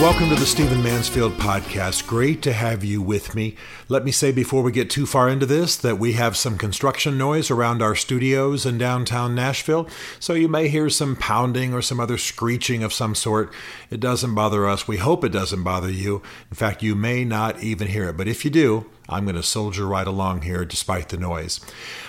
Welcome to the Stephen Mansfield podcast. Great to have you with me. Let me say before we get too far into this that we have some construction noise around our studios in downtown Nashville, so you may hear some pounding or some other screeching of some sort. It doesn't bother us. We hope it doesn't bother you. In fact, you may not even hear it, but if you do, I'm going to soldier right along here despite the noise.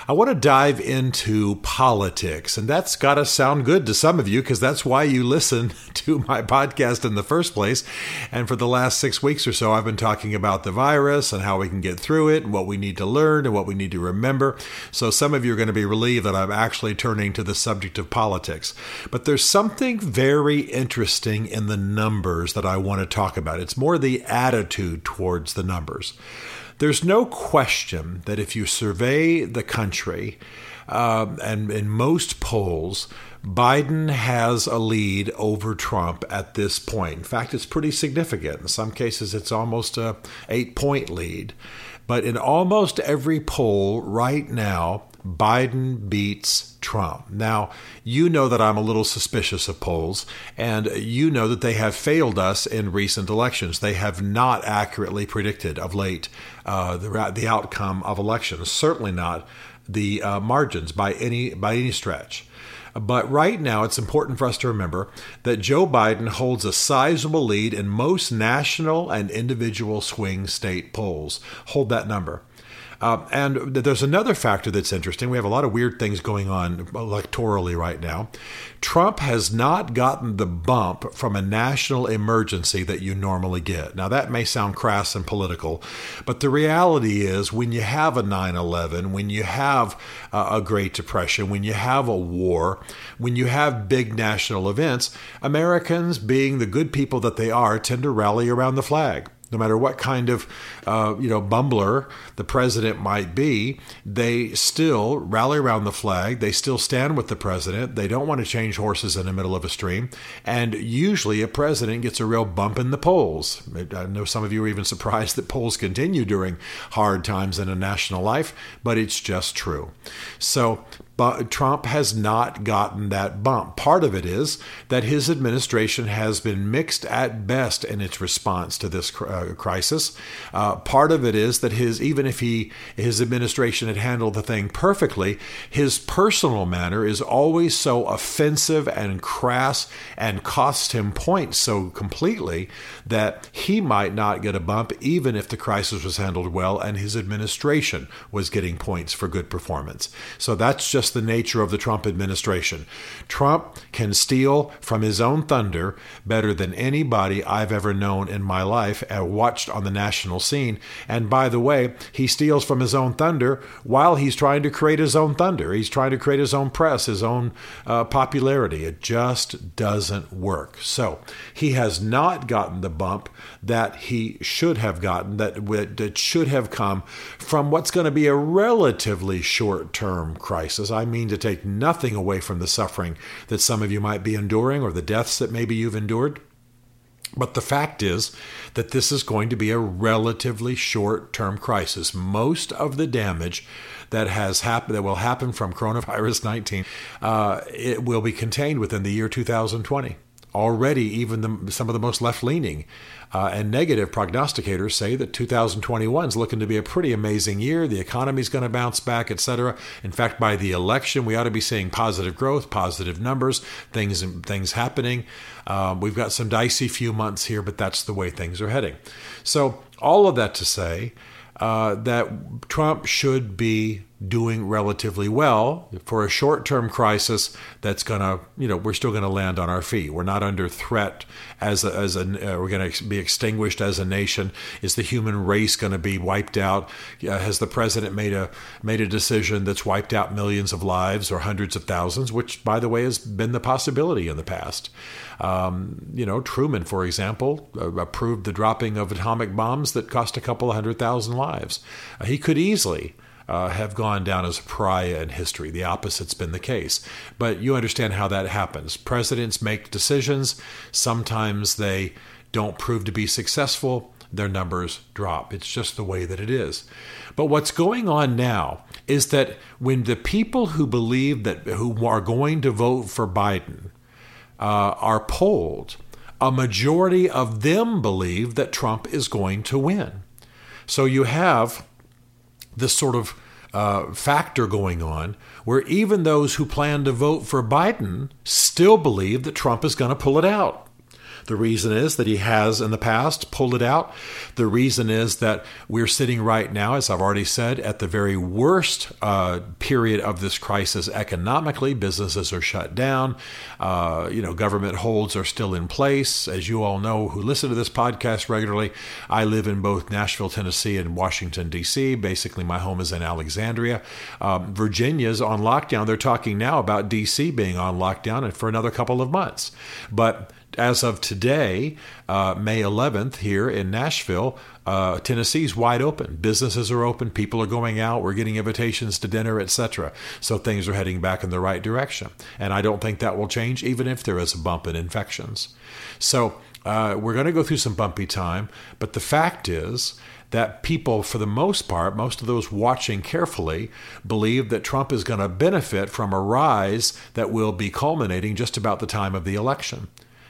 I want to dive into politics, and that's got to sound good to some of you because that's why you listen to my podcast in the first place. And for the last six weeks or so, I've been talking about the virus and how we can get through it and what we need to learn and what we need to remember. So some of you are going to be relieved that I'm actually turning to the subject of politics. But there's something very interesting in the numbers that I want to talk about. It's more the attitude towards the numbers. There's no question that if you survey the country, uh, and in most polls, Biden has a lead over Trump at this point. In fact, it's pretty significant. In some cases, it's almost a eight point lead. But in almost every poll right now, Biden beats Trump. Now, you know that I'm a little suspicious of polls, and you know that they have failed us in recent elections. They have not accurately predicted of late uh, the, the outcome of elections, certainly not the uh, margins by any, by any stretch. But right now, it's important for us to remember that Joe Biden holds a sizable lead in most national and individual swing state polls. Hold that number. Uh, and there's another factor that's interesting. We have a lot of weird things going on electorally right now. Trump has not gotten the bump from a national emergency that you normally get. Now, that may sound crass and political, but the reality is when you have a 9 11, when you have a Great Depression, when you have a war, when you have big national events, Americans, being the good people that they are, tend to rally around the flag no matter what kind of uh, you know bumbler the president might be, they still rally around the flag. They still stand with the president. They don't want to change horses in the middle of a stream. And usually, a president gets a real bump in the polls. I know some of you are even surprised that polls continue during hard times in a national life, but it's just true. So but Trump has not gotten that bump. Part of it is that his administration has been mixed at best in its response to this uh, crisis. Uh, part of it is that his even if he his administration had handled the thing perfectly, his personal manner is always so offensive and crass and costs him points so completely that he might not get a bump even if the crisis was handled well and his administration was getting points for good performance. So that's just just the nature of the Trump administration. Trump can steal from his own thunder better than anybody I've ever known in my life and watched on the national scene. And by the way, he steals from his own thunder while he's trying to create his own thunder. He's trying to create his own press, his own uh, popularity. It just doesn't work. So he has not gotten the bump that he should have gotten, that, that should have come from what's going to be a relatively short term crisis. I mean to take nothing away from the suffering that some of you might be enduring or the deaths that maybe you've endured. But the fact is that this is going to be a relatively short term crisis. Most of the damage that has happened that will happen from coronavirus 19 uh, it will be contained within the year 2020 already even the, some of the most left leaning uh, and negative prognosticators say that 2021 is looking to be a pretty amazing year. The economy is going to bounce back, etc. In fact, by the election, we ought to be seeing positive growth, positive numbers, things things happening. Um, we've got some dicey few months here, but that's the way things are heading. So, all of that to say uh, that Trump should be doing relatively well for a short-term crisis that's going to you know we're still going to land on our feet. We're not under threat as a, as a uh, we're going to be extinguished as a nation. Is the human race going to be wiped out? Uh, has the president made a made a decision that's wiped out millions of lives or hundreds of thousands which by the way has been the possibility in the past? Um, you know Truman for example uh, approved the dropping of atomic bombs that cost a couple of hundred thousand lives. Uh, he could easily uh, have gone down as a pariah in history. The opposite's been the case. But you understand how that happens. Presidents make decisions. Sometimes they don't prove to be successful, their numbers drop. It's just the way that it is. But what's going on now is that when the people who believe that who are going to vote for Biden uh, are polled, a majority of them believe that Trump is going to win. So you have this sort of uh, factor going on where even those who plan to vote for Biden still believe that Trump is going to pull it out. The reason is that he has in the past pulled it out. The reason is that we're sitting right now, as I've already said, at the very worst uh, period of this crisis economically. Businesses are shut down. Uh, you know, government holds are still in place. As you all know who listen to this podcast regularly, I live in both Nashville, Tennessee, and Washington, D.C. Basically, my home is in Alexandria. Um, Virginia's on lockdown. They're talking now about D.C. being on lockdown and for another couple of months. But as of today, uh, May 11th, here in Nashville, uh, Tennessee's wide open. Businesses are open. People are going out. We're getting invitations to dinner, etc. So things are heading back in the right direction. And I don't think that will change, even if there is a bump in infections. So uh, we're going to go through some bumpy time. But the fact is that people, for the most part, most of those watching carefully, believe that Trump is going to benefit from a rise that will be culminating just about the time of the election.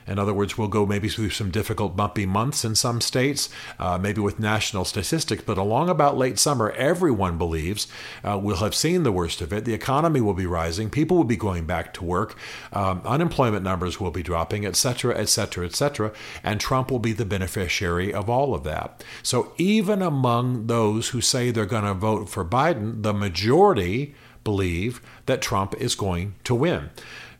In other words, we'll go maybe through some difficult, bumpy months in some states, uh, maybe with national statistics, but along about late summer, everyone believes uh, we'll have seen the worst of it. The economy will be rising, people will be going back to work, um, unemployment numbers will be dropping, et cetera, et cetera, et cetera, and Trump will be the beneficiary of all of that. So even among those who say they're going to vote for Biden, the majority believe that Trump is going to win.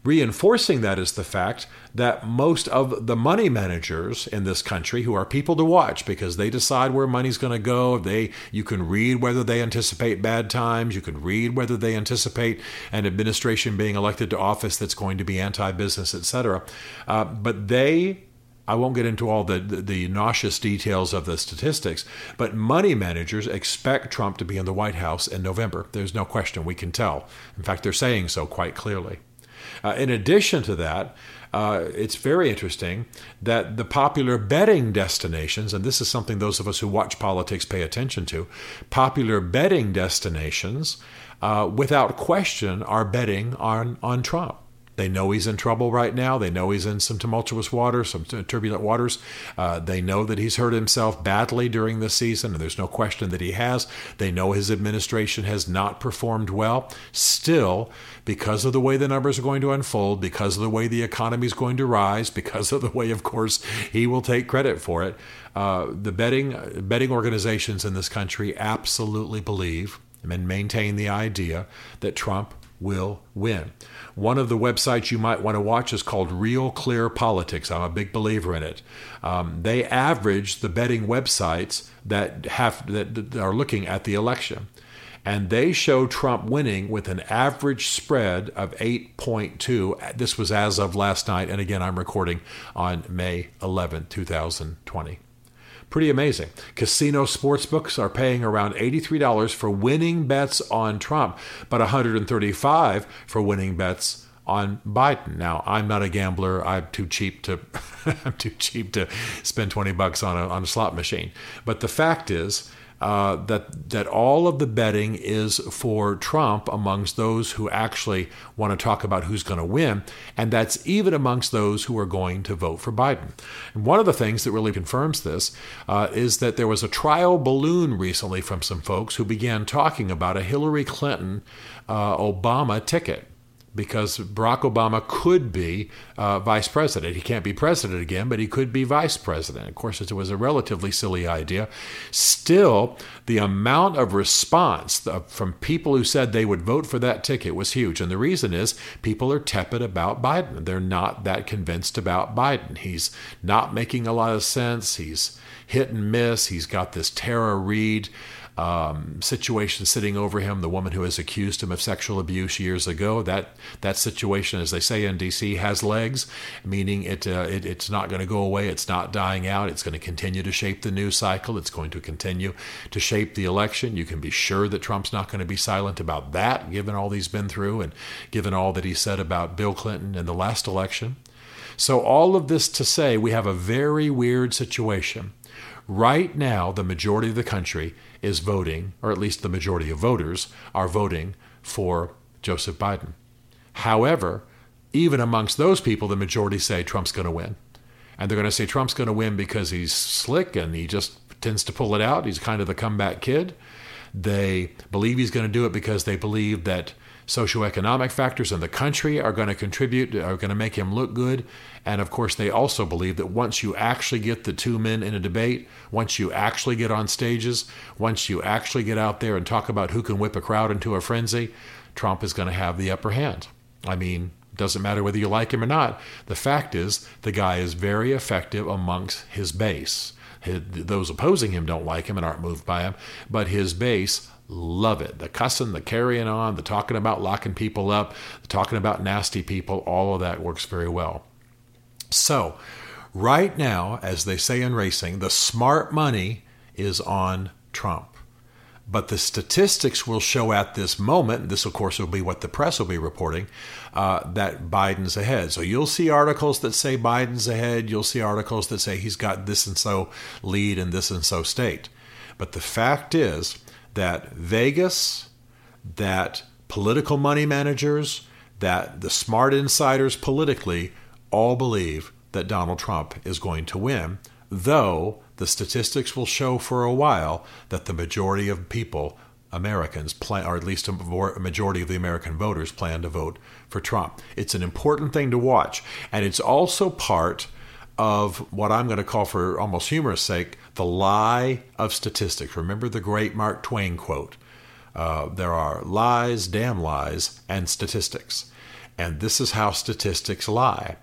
Reinforcing that is the fact that most of the money managers in this country, who are people to watch because they decide where money's going to go, they you can read whether they anticipate bad times, you can read whether they anticipate an administration being elected to office that's going to be anti-business, etc. Uh, but they I won't get into all the, the, the, nauseous details of the statistics, but money managers expect Trump to be in the White House in November. There's no question. We can tell. In fact, they're saying so quite clearly. Uh, in addition to that, uh, it's very interesting that the popular betting destinations, and this is something those of us who watch politics pay attention to, popular betting destinations, uh, without question, are betting on, on Trump. They know he's in trouble right now. They know he's in some tumultuous waters, some turbulent waters. Uh, they know that he's hurt himself badly during the season, and there's no question that he has. They know his administration has not performed well. Still, because of the way the numbers are going to unfold, because of the way the economy is going to rise, because of the way, of course, he will take credit for it, uh, the betting betting organizations in this country absolutely believe and maintain the idea that Trump will win. One of the websites you might want to watch is called Real Clear Politics. I'm a big believer in it. Um, they average the betting websites that have that are looking at the election, and they show Trump winning with an average spread of 8.2. This was as of last night, and again, I'm recording on May 11, 2020. Pretty amazing. Casino sports books are paying around $83 for winning bets on Trump, but $135 for winning bets on Biden. Now, I'm not a gambler. I'm too cheap to I'm too cheap to spend 20 bucks on a on a slot machine. But the fact is uh, that that all of the betting is for Trump amongst those who actually want to talk about who's going to win, and that's even amongst those who are going to vote for Biden. And one of the things that really confirms this uh, is that there was a trial balloon recently from some folks who began talking about a Hillary Clinton uh, Obama ticket because Barack Obama could be uh, vice president. He can't be president again, but he could be vice president. Of course, it was a relatively silly idea. Still, the amount of response from people who said they would vote for that ticket was huge. And the reason is people are tepid about Biden. They're not that convinced about Biden. He's not making a lot of sense. He's hit and miss. He's got this Tara Reade um, situation sitting over him, the woman who has accused him of sexual abuse years ago. That that situation, as they say in D.C., has legs, meaning it, uh, it it's not going to go away. It's not dying out. It's going to continue to shape the news cycle. It's going to continue to shape the election. You can be sure that Trump's not going to be silent about that, given all he's been through and given all that he said about Bill Clinton in the last election. So, all of this to say, we have a very weird situation. Right now, the majority of the country is voting, or at least the majority of voters are voting for Joseph Biden. However, even amongst those people, the majority say Trump's going to win. And they're going to say Trump's going to win because he's slick and he just tends to pull it out. He's kind of the comeback kid. They believe he's going to do it because they believe that socioeconomic factors in the country are going to contribute, are going to make him look good. And of course, they also believe that once you actually get the two men in a debate, once you actually get on stages, once you actually get out there and talk about who can whip a crowd into a frenzy, Trump is going to have the upper hand. I mean, doesn't matter whether you like him or not. The fact is, the guy is very effective amongst his base. His, those opposing him don't like him and aren't moved by him, but his base love it. The cussing, the carrying on, the talking about locking people up, the talking about nasty people, all of that works very well. So, right now, as they say in racing, the smart money is on Trump. But the statistics will show at this moment, this of course will be what the press will be reporting, uh, that Biden's ahead. So you'll see articles that say Biden's ahead. You'll see articles that say he's got this and so lead in this and so state. But the fact is that Vegas, that political money managers, that the smart insiders politically all believe that Donald Trump is going to win, though the statistics will show for a while that the majority of people, Americans, plan, or at least a majority of the American voters, plan to vote for Trump. It's an important thing to watch, and it's also part of what I'm going to call, for almost humorous sake, the lie of statistics. Remember the great Mark Twain quote uh, there are lies, damn lies, and statistics. And this is how statistics lie.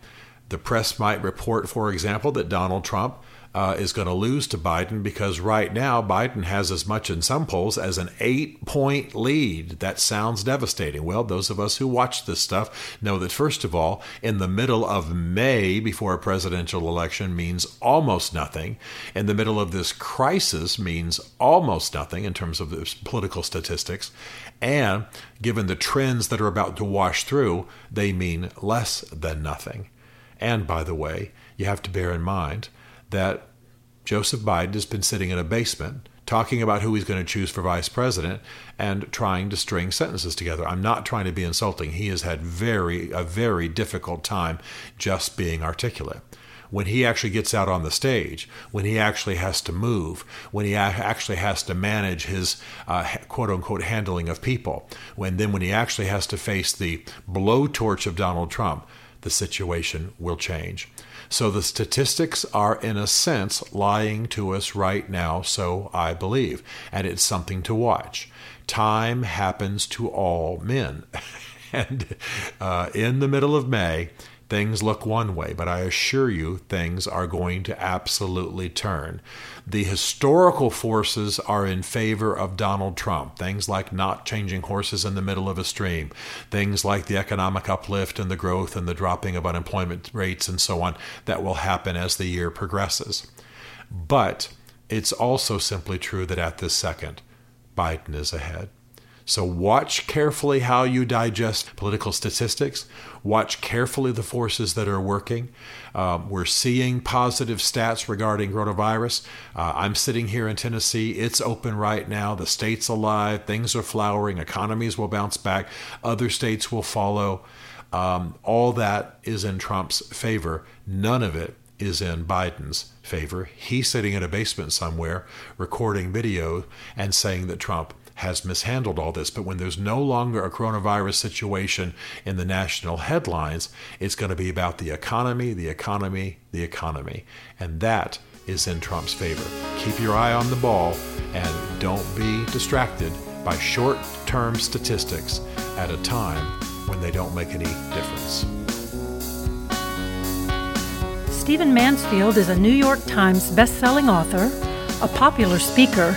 The press might report, for example, that Donald Trump uh, is going to lose to Biden because right now Biden has as much in some polls as an eight point lead. That sounds devastating. Well, those of us who watch this stuff know that, first of all, in the middle of May before a presidential election means almost nothing. In the middle of this crisis means almost nothing in terms of political statistics. And given the trends that are about to wash through, they mean less than nothing. And by the way, you have to bear in mind that Joseph Biden has been sitting in a basement talking about who he's going to choose for vice president and trying to string sentences together. I'm not trying to be insulting. He has had very a very difficult time just being articulate. When he actually gets out on the stage, when he actually has to move, when he actually has to manage his uh, quote unquote handling of people, when then when he actually has to face the blowtorch of Donald Trump, the situation will change. So the statistics are, in a sense, lying to us right now, so I believe. And it's something to watch. Time happens to all men. and uh, in the middle of May, things look one way, but I assure you things are going to absolutely turn. The historical forces are in favor of Donald Trump. Things like not changing horses in the middle of a stream, things like the economic uplift and the growth and the dropping of unemployment rates and so on that will happen as the year progresses. But it's also simply true that at this second, Biden is ahead. So watch carefully how you digest political statistics. Watch carefully the forces that are working. Um, we're seeing positive stats regarding coronavirus. Uh, I'm sitting here in Tennessee. It's open right now. The state's alive. Things are flowering. Economies will bounce back. Other states will follow. Um, all that is in Trump's favor. None of it is in Biden's favor. He's sitting in a basement somewhere recording video and saying that Trump has mishandled all this. But when there's no longer a coronavirus situation in the national headlines, it's going to be about the economy, the economy, the economy. And that is in Trump's favor. Keep your eye on the ball and don't be distracted by short term statistics at a time when they don't make any difference. Stephen Mansfield is a New York Times bestselling author, a popular speaker,